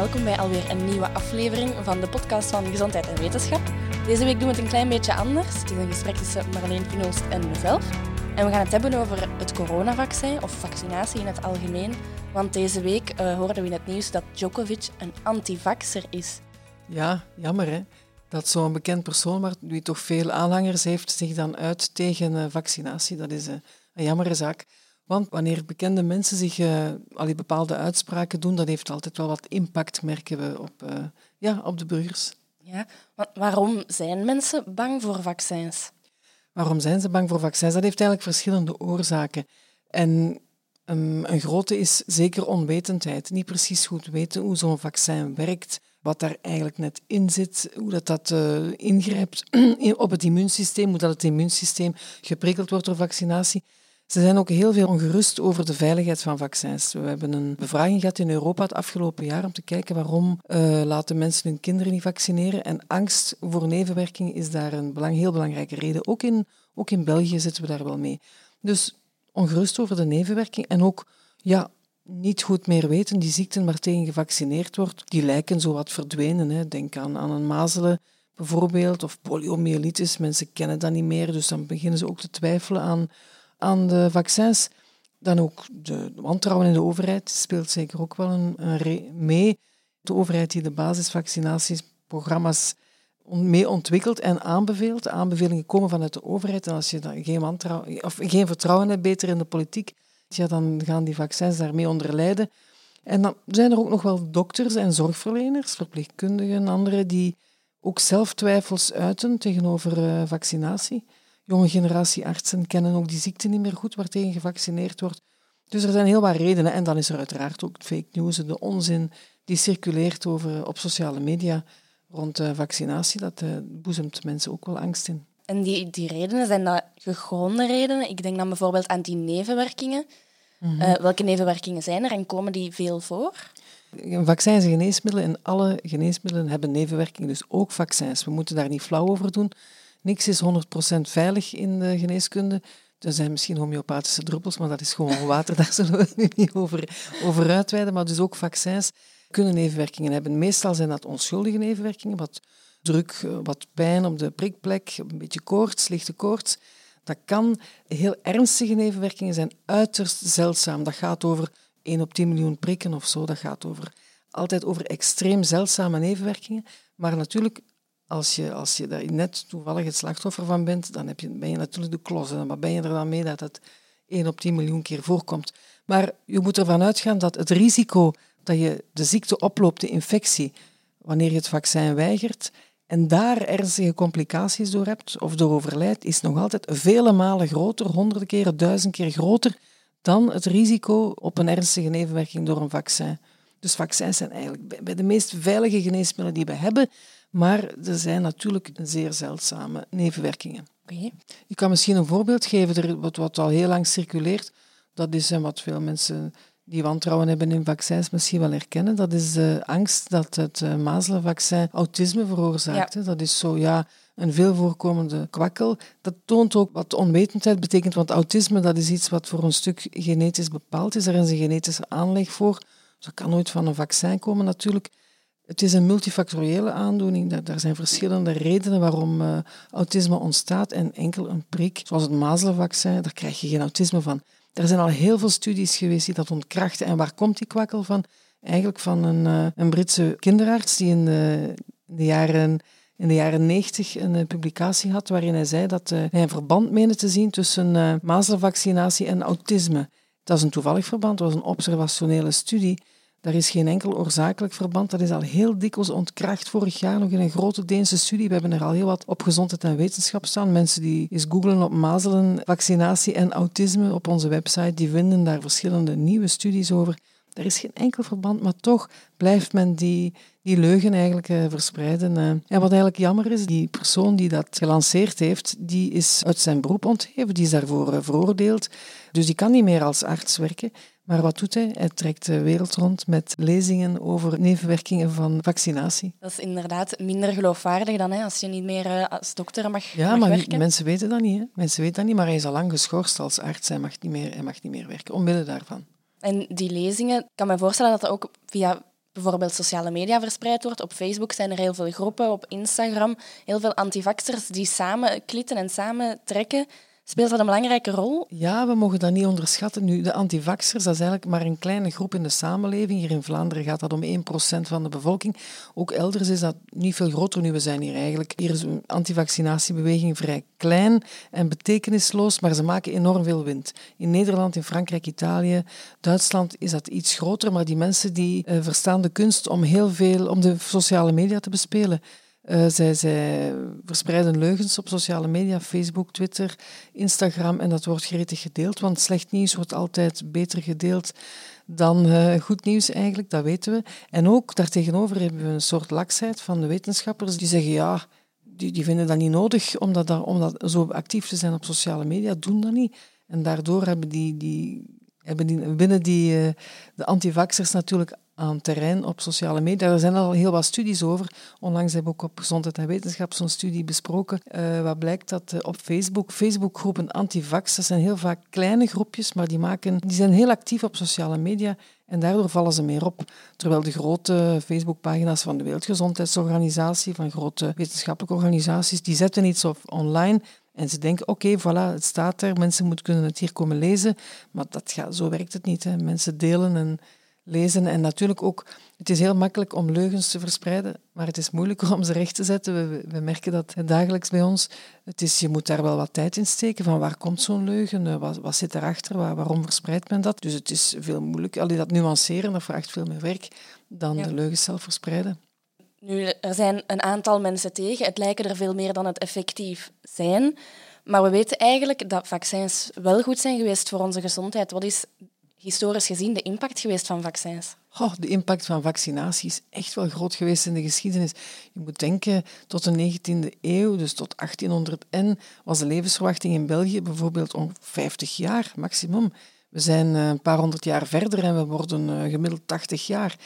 welkom bij alweer een nieuwe aflevering van de podcast van Gezondheid en Wetenschap. Deze week doen we het een klein beetje anders. Het is een gesprek tussen Marleen Pinoost en mezelf. En we gaan het hebben over het coronavaccin of vaccinatie in het algemeen. Want deze week uh, hoorden we in het nieuws dat Djokovic een antivaxer is. Ja, jammer hè. Dat zo'n bekend persoon, maar die toch veel aanhangers heeft, zich dan uit tegen uh, vaccinatie. Dat is uh, een jammere zaak. Want wanneer bekende mensen zich uh, al die bepaalde uitspraken doen, dat heeft altijd wel wat impact, merken we, op, uh, ja, op de burgers. Ja, maar waarom zijn mensen bang voor vaccins? Waarom zijn ze bang voor vaccins? Dat heeft eigenlijk verschillende oorzaken. En um, een grote is zeker onwetendheid. Niet precies goed weten hoe zo'n vaccin werkt, wat daar eigenlijk net in zit, hoe dat, dat uh, ingrijpt op het immuunsysteem, hoe dat het immuunsysteem geprikkeld wordt door vaccinatie. Ze zijn ook heel veel ongerust over de veiligheid van vaccins. We hebben een bevraging gehad in Europa het afgelopen jaar om te kijken waarom uh, laten mensen hun kinderen niet vaccineren. En angst voor nevenwerkingen is daar een belang, heel belangrijke reden. Ook in, ook in België zitten we daar wel mee. Dus ongerust over de nevenwerking en ook ja, niet goed meer weten, die ziekten waar tegen gevaccineerd wordt, die lijken zo wat verdwenen. Hè. Denk aan, aan een mazelen bijvoorbeeld, of poliomyelitis. Mensen kennen dat niet meer, dus dan beginnen ze ook te twijfelen aan aan de vaccins. Dan ook de wantrouwen in de overheid speelt zeker ook wel een, een mee. De overheid die de basisvaccinatieprogramma's mee ontwikkelt en aanbeveelt. Aanbevelingen komen vanuit de overheid. En als je dan geen, of geen vertrouwen hebt beter in de politiek, ja, dan gaan die vaccins daarmee onder lijden. En dan zijn er ook nog wel dokters en zorgverleners, verpleegkundigen en anderen, die ook zelf twijfels uiten tegenover uh, vaccinatie jonge generatie artsen kennen ook die ziekte niet meer goed waartegen gevaccineerd wordt. Dus er zijn heel wat redenen. En dan is er uiteraard ook fake news, de onzin die circuleert over, op sociale media rond de vaccinatie. Dat uh, boezemt mensen ook wel angst in. En die, die redenen, zijn dat gegronde redenen? Ik denk dan bijvoorbeeld aan die nevenwerkingen. Mm welke nevenwerkingen zijn er en komen die veel voor? Vaccins en geneesmiddelen en alle geneesmiddelen hebben nevenwerkingen, dus ook vaccins. We moeten daar niet flauw over doen. Niks is 100% veilig in de geneeskunde. Er zijn misschien homeopathische druppels, maar dat is gewoon water. Daar zullen we niet over, over uitweiden. Maar dus ook vaccins kunnen nevenwerkingen hebben. Meestal zijn dat onschuldige nevenwerkingen, wat druk, wat pijn op de prikplek, een beetje koorts, lichte koorts. Dat kan heel ernstige nevenwerkingen zijn, uiterst zeldzaam. Dat gaat over 1 op 10 miljoen prikken of zo. Dat gaat over, altijd over extreem zeldzame nevenwerkingen. Maar natuurlijk als je, als je daar net toevallig het slachtoffer van bent, dan heb je, ben je natuurlijk de klos. Maar ben je er dan mee dat het 1 op 10 miljoen keer voorkomt? Maar je moet ervan uitgaan dat het risico dat je de ziekte oploopt, de infectie, wanneer je het vaccin weigert en daar ernstige complicaties door hebt of door overlijdt, is nog altijd vele malen groter, honderden keren, duizend keer groter dan het risico op een ernstige nevenwerking door een vaccin. Dus vaccins zijn eigenlijk bij de meest veilige geneesmiddelen die we hebben, maar er zijn natuurlijk zeer zeldzame nevenwerkingen. Okay. Ik kan misschien een voorbeeld geven, er, wat, wat al heel lang circuleert. Dat is wat veel mensen die wantrouwen hebben in vaccins misschien wel herkennen. Dat is de angst dat het uh, mazelenvaccin autisme veroorzaakt. Dat is zo, ja, een veel voorkomende kwakkel. Dat toont ook wat onwetendheid betekent, want autisme dat is iets wat voor een stuk genetisch bepaald is. Er is een genetische aanleg voor. Dat kan nooit van een vaccin komen natuurlijk. Het is een multifactoriële aandoening. Daar zijn verschillende redenen waarom uh, autisme ontstaat. En enkel een prik, zoals het mazelenvaccin, daar krijg je geen autisme van. Er zijn al heel veel studies geweest die dat ontkrachten. En waar komt die kwakkel van? Eigenlijk van een, uh, een Britse kinderarts die in de, de jaren in de jaren 90 een uh, publicatie had waarin hij zei dat hij een verband meende te zien tussen mazelenvaccinatie en autisme. Dat is een toevallig verband, dat was een observationele studie. Daar is geen enkel oorzakelijk verband. Dat is al heel dikwijls ontkracht. Vorig jaar nog in een grote Deense studie. We hebben er al heel wat op gezondheid en wetenschap staan. Mensen die eens googlen op mazelen, vaccinatie en autisme op onze website, die vinden daar verschillende nieuwe studies over. Er is geen enkel verband, maar toch blijft men die, die leugen eigenlijk uh, verspreiden. Uh. En wat eigenlijk jammer is, die persoon die dat gelanceerd heeft, die is uit zijn beroep ontheven, die is daarvoor uh, veroordeeld. Dus die kan niet meer als arts werken. Maar wat doet hij? Hij trekt de wereld rond met lezingen over nevenwerkingen van vaccinatie. Dat is inderdaad minder geloofwaardig dan hè, als je niet meer uh, als dokter mag, ja, mag maar werken. mensen weten dat niet. Hè. Mensen weten dat niet, maar hij is al lang geschorst als arts. Hij mag niet meer, hij mag niet meer werken, omwille daarvan. En die lezingen, ik kan me voorstellen dat dat ook via bijvoorbeeld sociale media verspreid wordt. Op Facebook zijn er heel veel groepen, op Instagram heel veel antivaxers die samen klitten en samen trekken. Speelt dat een belangrijke rol? Ja, we mogen dat niet onderschatten. Nu, de antivaxers, dat is eigenlijk maar een kleine groep in de samenleving. Hier in Vlaanderen gaat dat om 1% van de bevolking. Ook elders is dat niet veel groter nu. We zijn hier eigenlijk... Hier is een antivaccinatiebeweging vrij klein en betekenisloos, maar ze maken enorm veel wind. In Nederland, in Frankrijk, Italië, Duitsland is dat iets groter, maar die mensen die uh, verstaan de kunst om heel veel... om de sociale media te bespelen. Uh, zij, zij, verspreiden leugens op sociale media, Facebook, Twitter, Instagram en dat wordt gretig gedeeld, want slecht nieuws wordt altijd beter gedeeld dan uh, goed nieuws eigenlijk, dat weten we. En ook daartegenover hebben we een soort laksheid van de wetenschappers die zeggen ja, die, die vinden dat niet nodig om om zo actief te zijn op sociale media, doen dat niet. En daardoor hebben die, die, hebben die binnen die, uh, de antivaxers natuurlijk aan terrein op sociale media. Er zijn al heel wat studies over. Onlangs hebben we ook op Gezondheid en Wetenschap zo'n studie besproken. Uh, wat blijkt dat uh, op Facebook, Facebookgroepen antivax, zijn heel vaak kleine groepjes, maar die, maken, die zijn heel actief op sociale media en daardoor vallen ze meer op. Terwijl de grote Facebookpagina's van de Wereldgezondheidsorganisatie, van grote wetenschappelijke organisaties, die zetten iets op online en ze denken, oké, voilà, het staat er, mensen moeten kunnen het hier komen lezen. Maar dat gaat, zo werkt het niet. Mensen delen en lezen. En natuurlijk ook, het is heel makkelijk om leugens te verspreiden, maar het is moeilijker om ze recht te zetten. We, we merken dat dagelijks bij ons. Het is, je moet daar wel wat tijd in steken, van waar komt zo'n leugen, eh, wat, wat zit erachter, waar, waarom verspreidt men dat. Dus het is veel moeilijker. Alleen dat nuanceren, dat vraagt veel meer werk dan de leugens zelf verspreiden. Nu, er zijn een aantal mensen tegen. Het lijken er veel meer dan het effectief zijn. Maar we weten eigenlijk dat vaccins wel goed zijn geweest voor onze gezondheid. Wat is historisch gezien de impact geweest van vaccins? Oh, de impact van vaccinatie is echt wel groot geweest in de geschiedenis. Je moet denken, tot de 19e eeuw, dus tot 1800 en, was de levensverwachting in België bijvoorbeeld om 50 jaar maximum. We zijn eh, een paar honderd jaar verder en we worden eh, gemiddeld 80 jaar.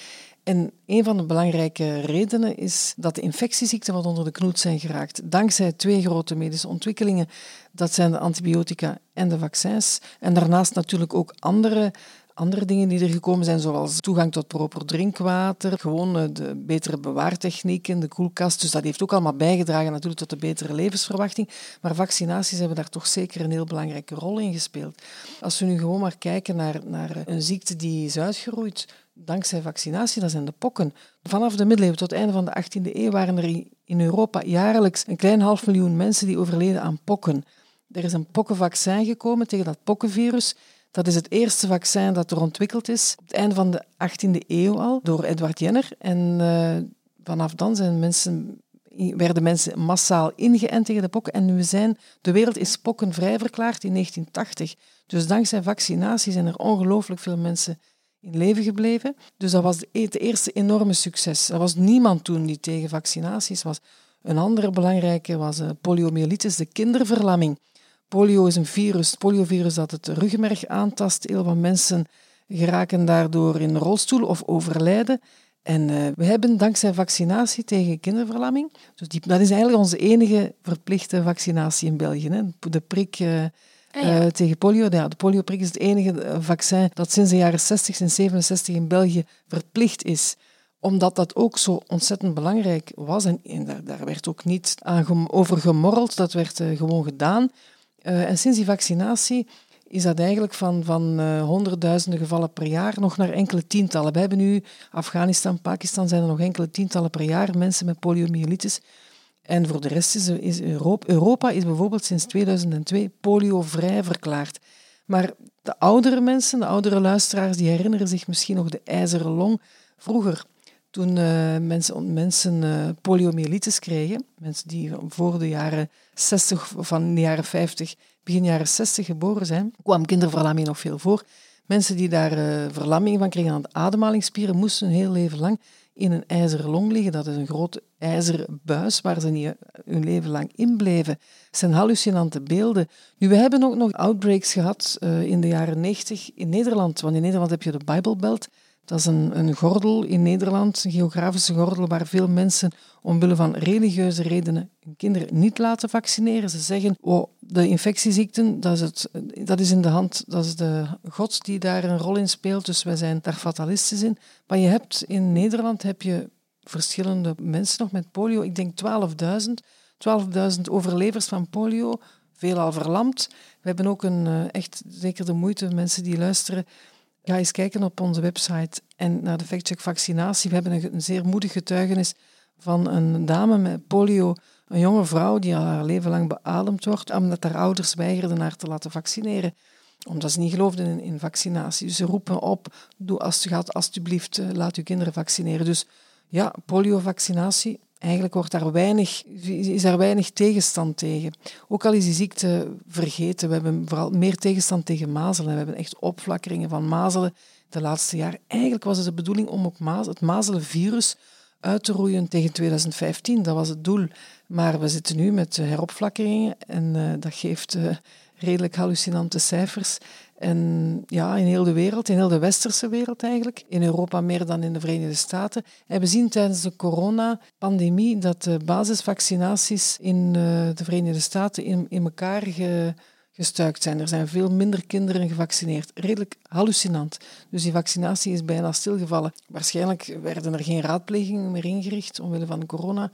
En een van de belangrijke redenen is dat de infectieziekten wat onder de knoet zijn geraakt, dankzij twee grote medische ontwikkelingen. Dat zijn de antibiotica en de vaccins. En daarnaast natuurlijk ook andere andere dingen die er gekomen zijn, zoals toegang tot proper drinkwater, gewoon eh, de betere bewaartechnieken, de koelkast. Dus dat heeft ook allemaal bijgedragen natuurlijk tot de betere levensverwachting. Maar vaccinaties hebben daar toch zeker een heel belangrijke rol in gespeeld. Als we nu gewoon maar kijken naar, naar een ziekte die is uitgeroeid, dankzij vaccinatie, dat zijn de pokken. Vanaf de middeleeuwen tot het einde van de 18e eeuw waren er in Europa jaarlijks een klein half miljoen mensen die overleden aan pokken. Er is een pokkenvaccin gekomen tegen dat pokkenvirus. Dat is het eerste vaccin dat er ontwikkeld is op het einde van de 18e eeuw al door Edward Jenner. En uh, vanaf dan zijn mensen, werden mensen massaal ingeënt tegen de pokken. En we zijn, de wereld is pokkenvrij verklaard in 1980. Dus dankzij vaccinatie zijn er ongelooflijk veel mensen in leven gebleven. Dus dat was het eerste enorme succes. Er was niemand toen die tegen vaccinaties was. Een andere belangrijke was uh, poliomyelitis, de kinderverlamming. Polio is een virus, poliovirus dat het ruggenmerg aantast. Heel wat mensen geraken daardoor in een rolstoel of overlijden. En uh, we hebben dankzij vaccinatie tegen kinderverlamming, dus die, dat is eigenlijk onze enige verplichte vaccinatie in België. Hè. De prik uh, uh, tegen polio. Ja, de polioprik is het enige vaccin dat sinds de jaren 60 en 67 in België verplicht is omdat dat ook zo ontzettend belangrijk was. En, daar, daar, werd ook niet aan over gemorreld, dat werd gewoon gedaan. En sinds die vaccinatie is dat eigenlijk van, van uh, honderdduizenden gevallen per jaar nog naar enkele tientallen. We hebben nu Afghanistan, Pakistan zijn er nog enkele tientallen per jaar mensen met poliomyelitis. En voor de rest is, Europa, is bijvoorbeeld sinds 2002 poliovrij verklaard. Maar de oudere mensen, de oudere luisteraars, die herinneren zich misschien nog de ijzeren long. Vroeger, toen uh, mensen, mensen poliomyelitis kregen, mensen die voor de jaren 60 van de jaren 50, begin jaren 60 geboren zijn, kwam kinderverlamming nog veel voor. Mensen die daar uh, verlamming van kregen aan de ademhalingsspieren, moesten hun heel leven lang in een ijzeren long liggen. Dat is een grote ijzeren buis waar ze niet hun leven lang in bleven. Het zijn hallucinante beelden. Nu, we hebben ook nog outbreaks gehad in de jaren 90 in Nederland. Want in Nederland heb je de Bible Belt Dat is een, gordel in Nederland, een geografische gordel, waar veel mensen omwille van religieuze redenen hun kinderen niet laten vaccineren. Ze zeggen, oh, de infectieziekten, dat is, het, dat is in de hand, dat is de God die daar een rol in speelt, dus wij zijn daar fatalistisch in. Maar je hebt in Nederland heb je verschillende mensen nog met polio. Ik denk 12.000. 12.000 overlevers van polio, veelal verlamd. We hebben ook een, eh, echt zeker de moeite, mensen die luisteren, ga eens kijken op onze website en naar de factcheck vaccinatie. We hebben een, zeer moedig getuigenis van een dame met polio, een jonge vrouw die al haar leven lang beademd wordt, omdat haar ouders weigerden haar te laten vaccineren omdat ze niet geloofden in, in vaccinatie. Dus ze roepen op, doe als u gaat, alsjeblieft, eh, laat uw kinderen vaccineren. Dus ja, poliovaccinatie, eigenlijk wordt daar weinig, is daar weinig tegenstand tegen. Ook al is die ziekte vergeten, we hebben vooral meer tegenstand tegen mazelen. We hebben echt opflakkeringen van mazelen de laatste jaar. Eigenlijk was het de bedoeling om ook het mazelenvirus uit te roeien tegen 2015. Dat was het doel. Maar we zitten nu met heropflakkeringen en uh, dat geeft uh, redelijk hallucinante cijfers. En ja, in heel de wereld, in heel de westerse wereld eigenlijk, in Europa meer dan in de Verenigde Staten. En we zien tijdens de coronapandemie dat de basisvaccinaties in eh, de Verenigde Staten in, in elkaar gestuikt zijn. Er zijn veel minder kinderen gevaccineerd. Redelijk hallucinant. Dus die vaccinatie is bijna stilgevallen. Waarschijnlijk werden er geen raadplegingen meer ingericht omwille van corona.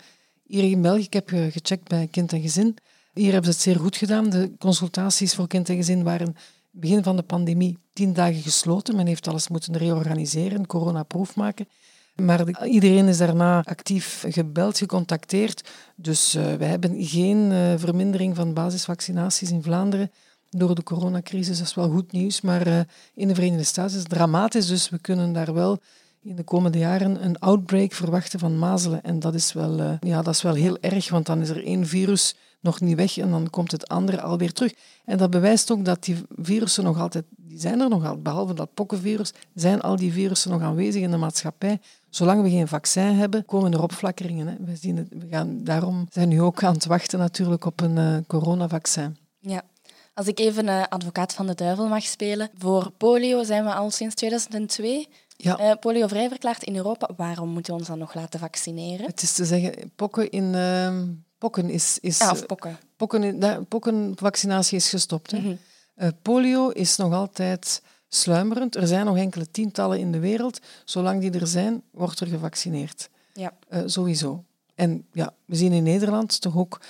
Hier in België, ik heb gecheckt bij Kind en Gezin, hier hebben ze het zeer goed gedaan. De consultaties voor kind en gezin waren begin van de pandemie tien dagen gesloten. Men heeft alles moeten reorganiseren, coronaproof maken. Maar iedereen is daarna actief gebeld, gecontacteerd. Dus uh, we hebben geen uh, vermindering van basisvaccinaties in Vlaanderen door de coronacrisis. Dat is wel goed nieuws. Maar uh, in de Verenigde Staten is het dramatisch. Dus we kunnen daar wel in de komende jaren een outbreak verwachten van mazelen. En dat is wel, ja, dat is wel heel erg, want dan is er één virus nog niet weg en dan komt het andere alweer terug. En dat bewijst ook dat die virussen nog altijd, die zijn er nog altijd, behalve dat pokkenvirus, zijn al die virussen nog aanwezig in de maatschappij. Zolang we geen vaccin hebben, komen er opflakkeringen. Hè. We zien het, we gaan, daarom zijn we nu ook aan het wachten natuurlijk op een uh, coronavaccin. Ja. Als ik even uh, advocaat van de duivel mag spelen. Voor polio zijn we al sinds 2002 ja. Uh, polio vrij verklaard in Europa. Waarom moeten we ons dan nog laten vaccineren? Het is te zeggen, pokken in ehm, Pokken is... is ah, of pokken. Pokken, pokkenvaccinatie is gestopt. Hè. Mhm. Eh, polio is nog altijd sluimerend. Er zijn nog enkele tientallen in de wereld. Zolang die er zijn, wordt er gevaccineerd. Ja. Uh, sowieso. En ja, we zien in Nederland toch ook,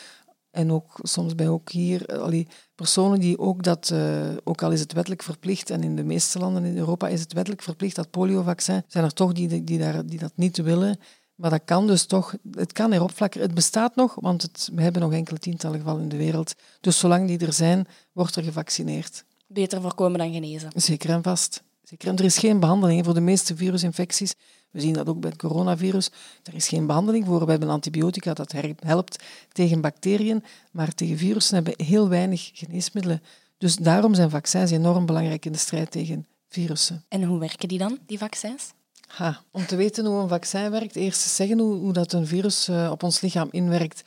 en ook soms bij ook hier, eh, al die personen die ook dat, uh, ook al is het wettelijk verplicht, en in de meeste landen in Europa is het wettelijk verplicht, dat poliovaccin, zijn er toch die, die, daar, die dat niet willen. Maar dat kan dus toch, het kan erop vlakken. Het bestaat nog, want het, we hebben nog enkele tientallen gevallen in de wereld. Dus zolang die er zijn, wordt er gevaccineerd. Beter voorkomen dan genezen. Zeker en vast. Zeker. En er is geen behandeling voor de meeste virusinfecties. We zien dat ook bij het coronavirus. Er is geen behandeling voor. We hebben antibiotica, dat helpt tegen bacteriën. Maar tegen virussen hebben we heel weinig geneesmiddelen. Dus daarom zijn vaccins enorm belangrijk in de strijd tegen virussen. En hoe werken die dan, die vaccins? Ha, om te weten hoe een vaccin werkt, eerst zeggen hoe, hoe dat een virus uh, op ons lichaam inwerkt.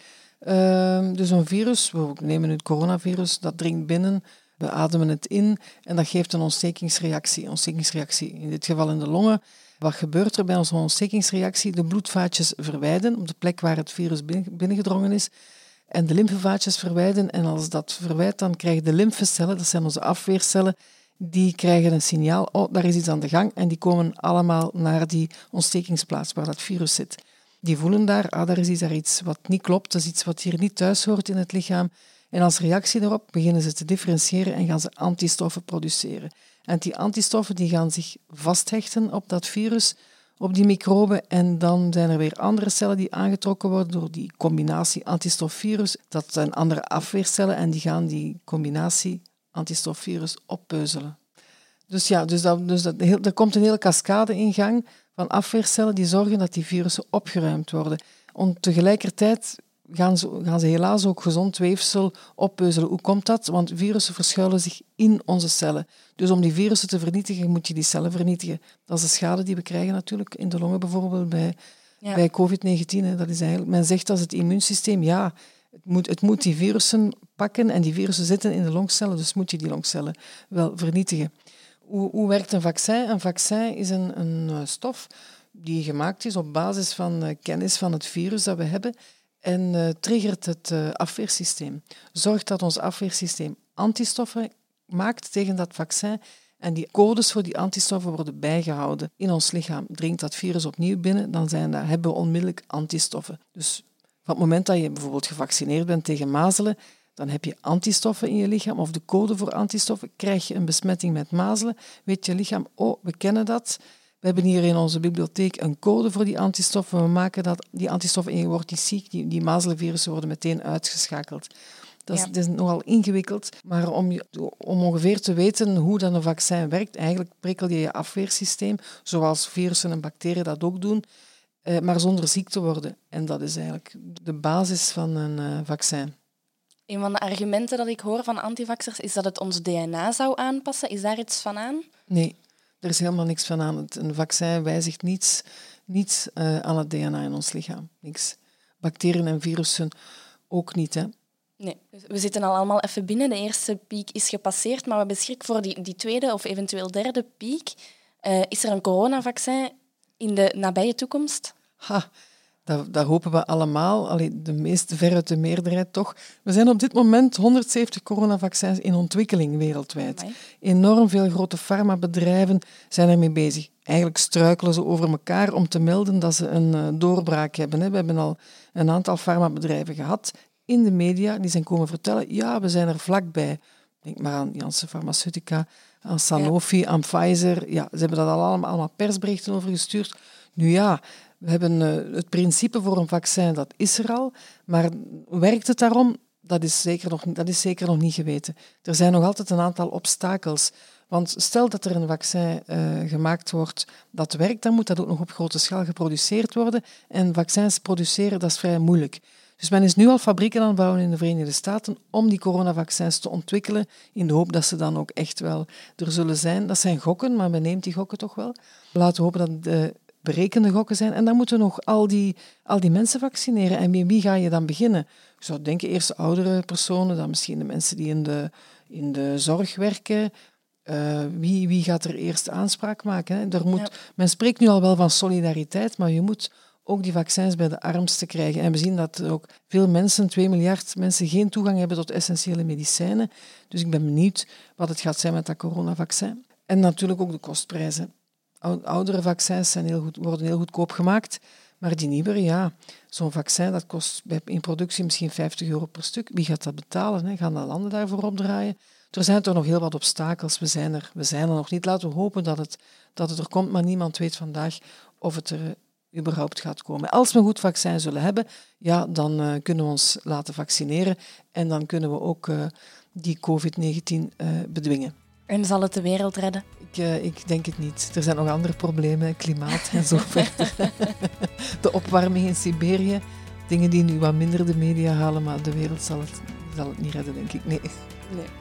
Uh, dus een virus, we nemen het coronavirus, dat dringt binnen, we ademen het in en dat geeft een ontstekingsreactie. Ontstekingsreactie in dit geval in de longen. Wat gebeurt er bij onze ontstekingsreactie? De bloedvaatjes verwijden op de plek waar het virus binnengedrongen is. En de lymfevaatjes verwijden. En als dat verwijdt, dan krijgen de lymfecellen, dat zijn onze afweercellen, die krijgen een signaal, oh, daar is iets aan de gang, en die komen allemaal naar die ontstekingsplaats waar dat virus zit. Die voelen daar, ah, daar is iets, daar iets wat niet klopt, dat is iets wat hier niet thuis hoort in het lichaam. En als reactie daarop beginnen ze te differentiëren en gaan ze antistoffen produceren. En die antistoffen die gaan zich vasthechten op dat virus, op die microben, en dan zijn er weer andere cellen die aangetrokken worden door die combinatie antistof-virus. Dat zijn andere afweercellen en die gaan die combinatie antistofvirus oppeuzelen. Dus ja, dus dat, dus dat, er komt een hele cascade in gang van afweercellen die zorgen dat die virussen opgeruimd worden. En tegelijkertijd gaan ze, gaan ze helaas ook gezond weefsel oppeuzelen. Hoe komt dat? Want virussen verschuilen zich in onze cellen. Dus om die virussen te vernietigen, moet je die cellen vernietigen. Dat is de schade die we krijgen natuurlijk in de longen bijvoorbeeld bij, bij COVID-19. Dat is eigenlijk, men zegt dat het immuunsysteem, ja, het moet, het moet die virussen pakken en die virussen zitten in de longcellen, dus moet je die longcellen wel vernietigen. Hoe, hoe werkt een vaccin? Een vaccin is een, een eh, stof die gemaakt is op basis van uh, kennis van het virus dat we hebben en uh, triggert het afweersysteem. Zorgt dat ons afweersysteem antistoffen maakt tegen dat vaccin en die codes voor die antistoffen worden bijgehouden in ons lichaam. Dringt dat virus opnieuw binnen, dan zijn hebben we onmiddellijk antistoffen. Dus van het moment dat je bijvoorbeeld gevaccineerd bent tegen mazelen, dan heb je antistoffen in je lichaam of de code voor antistoffen. Krijg je een besmetting met mazelen, weet je lichaam, oh, we kennen dat. We hebben hier in onze bibliotheek een code voor die antistoffen. We maken dat, die antistoffen en je wordt niet ziek. Die, die mazelenvirussen worden meteen uitgeschakeld. Dat is, is, nogal ingewikkeld, maar om, om ongeveer te weten hoe dan een vaccin werkt, eigenlijk prikkel je je afweersysteem, zoals virussen en bacteriën dat ook doen, eh, maar zonder ziek te worden. En dat is eigenlijk de basis van een uh, vaccin. Een van de argumenten dat ik hoor van antivaxers is dat het ons DNA zou aanpassen. Is daar iets van aan? Nee, er is helemaal niks van aan. Een vaccin wijzigt niets, niets uh, aan het DNA in ons lichaam. Niks. Bacteriën en virussen ook niet. Hè. Nee, we zitten al allemaal even binnen. De eerste piek is gepasseerd, maar we beschikken voor die, die tweede of eventueel derde piek. Uh, is er een coronavaccin in de nabije toekomst? Ha, dat, dat hopen we allemaal. Allee, de meeste, veruit de meerderheid toch. We zijn op dit moment 170 coronavaccins in ontwikkeling wereldwijd. Amai. Enorm veel grote farmabedrijven zijn ermee bezig. Eigenlijk struikelen ze over elkaar om te melden dat ze een uh, doorbraak hebben. We hebben al een aantal farmabedrijven gehad in de media. Die zijn komen vertellen, ja, we zijn er vlakbij. Denk maar aan Janssen Pharmaceutica, aan Sanofi, ja. aan Pfizer. Ja, ze hebben dat allemaal, allemaal persberichten over gestuurd. Nu ja, we hebben uh, het principe voor een vaccin, dat is er al. Maar werkt het daarom? Dat is, zeker nog, dat is zeker nog niet geweten. Er zijn nog altijd een aantal obstakels. Want stel dat er een vaccin uh, gemaakt wordt dat werkt, dan moet dat ook nog op grote schaal geproduceerd worden. En vaccins produceren, dat is vrij moeilijk. Dus men is nu al fabrieken aan het bouwen in de Verenigde Staten om die coronavaccins te ontwikkelen, in de hoop dat ze dan ook echt wel er zullen zijn. Dat zijn gokken, maar men neemt die gokken toch wel. Laten we hopen dat de berekende gokken zijn. En dan moeten we nog al die, al die mensen vaccineren. En met wie ga je dan beginnen? Ik zou denken eerst oudere personen, dan misschien de mensen die in de, in de zorg werken. Uh, wie, wie gaat er eerst aanspraak maken? Hè? Er moet, ja. Men spreekt nu al wel van solidariteit, maar je moet ook die vaccins bij de armsten krijgen. En we zien dat ook veel mensen, 2 miljard mensen, geen toegang hebben tot essentiële medicijnen. Dus ik ben benieuwd wat het gaat zijn met dat coronavaccin. En natuurlijk ook de kostprijzen. Oudere vaccins zijn heel goed, worden heel goedkoop gemaakt. Maar die nieuwere, ja, zo'n vaccin dat kost in productie misschien 50 euro per stuk. Wie gaat dat betalen? Hè? Gaan de landen daarvoor opdraaien? Er zijn toch nog heel wat obstakels. We zijn er, we zijn er nog niet. Laten we hopen dat het, dat het er komt, maar niemand weet vandaag of het er überhaupt gaat komen. Als we een goed vaccin zullen hebben, ja, dan uh, kunnen we ons laten vaccineren en dan kunnen we ook uh, die COVID-19 uh, bedwingen. En zal het de wereld redden? Ik, ik, denk het niet. Er zijn nog andere problemen, klimaat en zo verder. de opwarming in Siberië, dingen die nu wat minder de media halen, maar de wereld zal het, zal het niet redden, denk ik. Nee.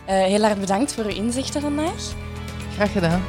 nee. heel erg bedankt voor uw inzichten vandaag. Graag gedaan.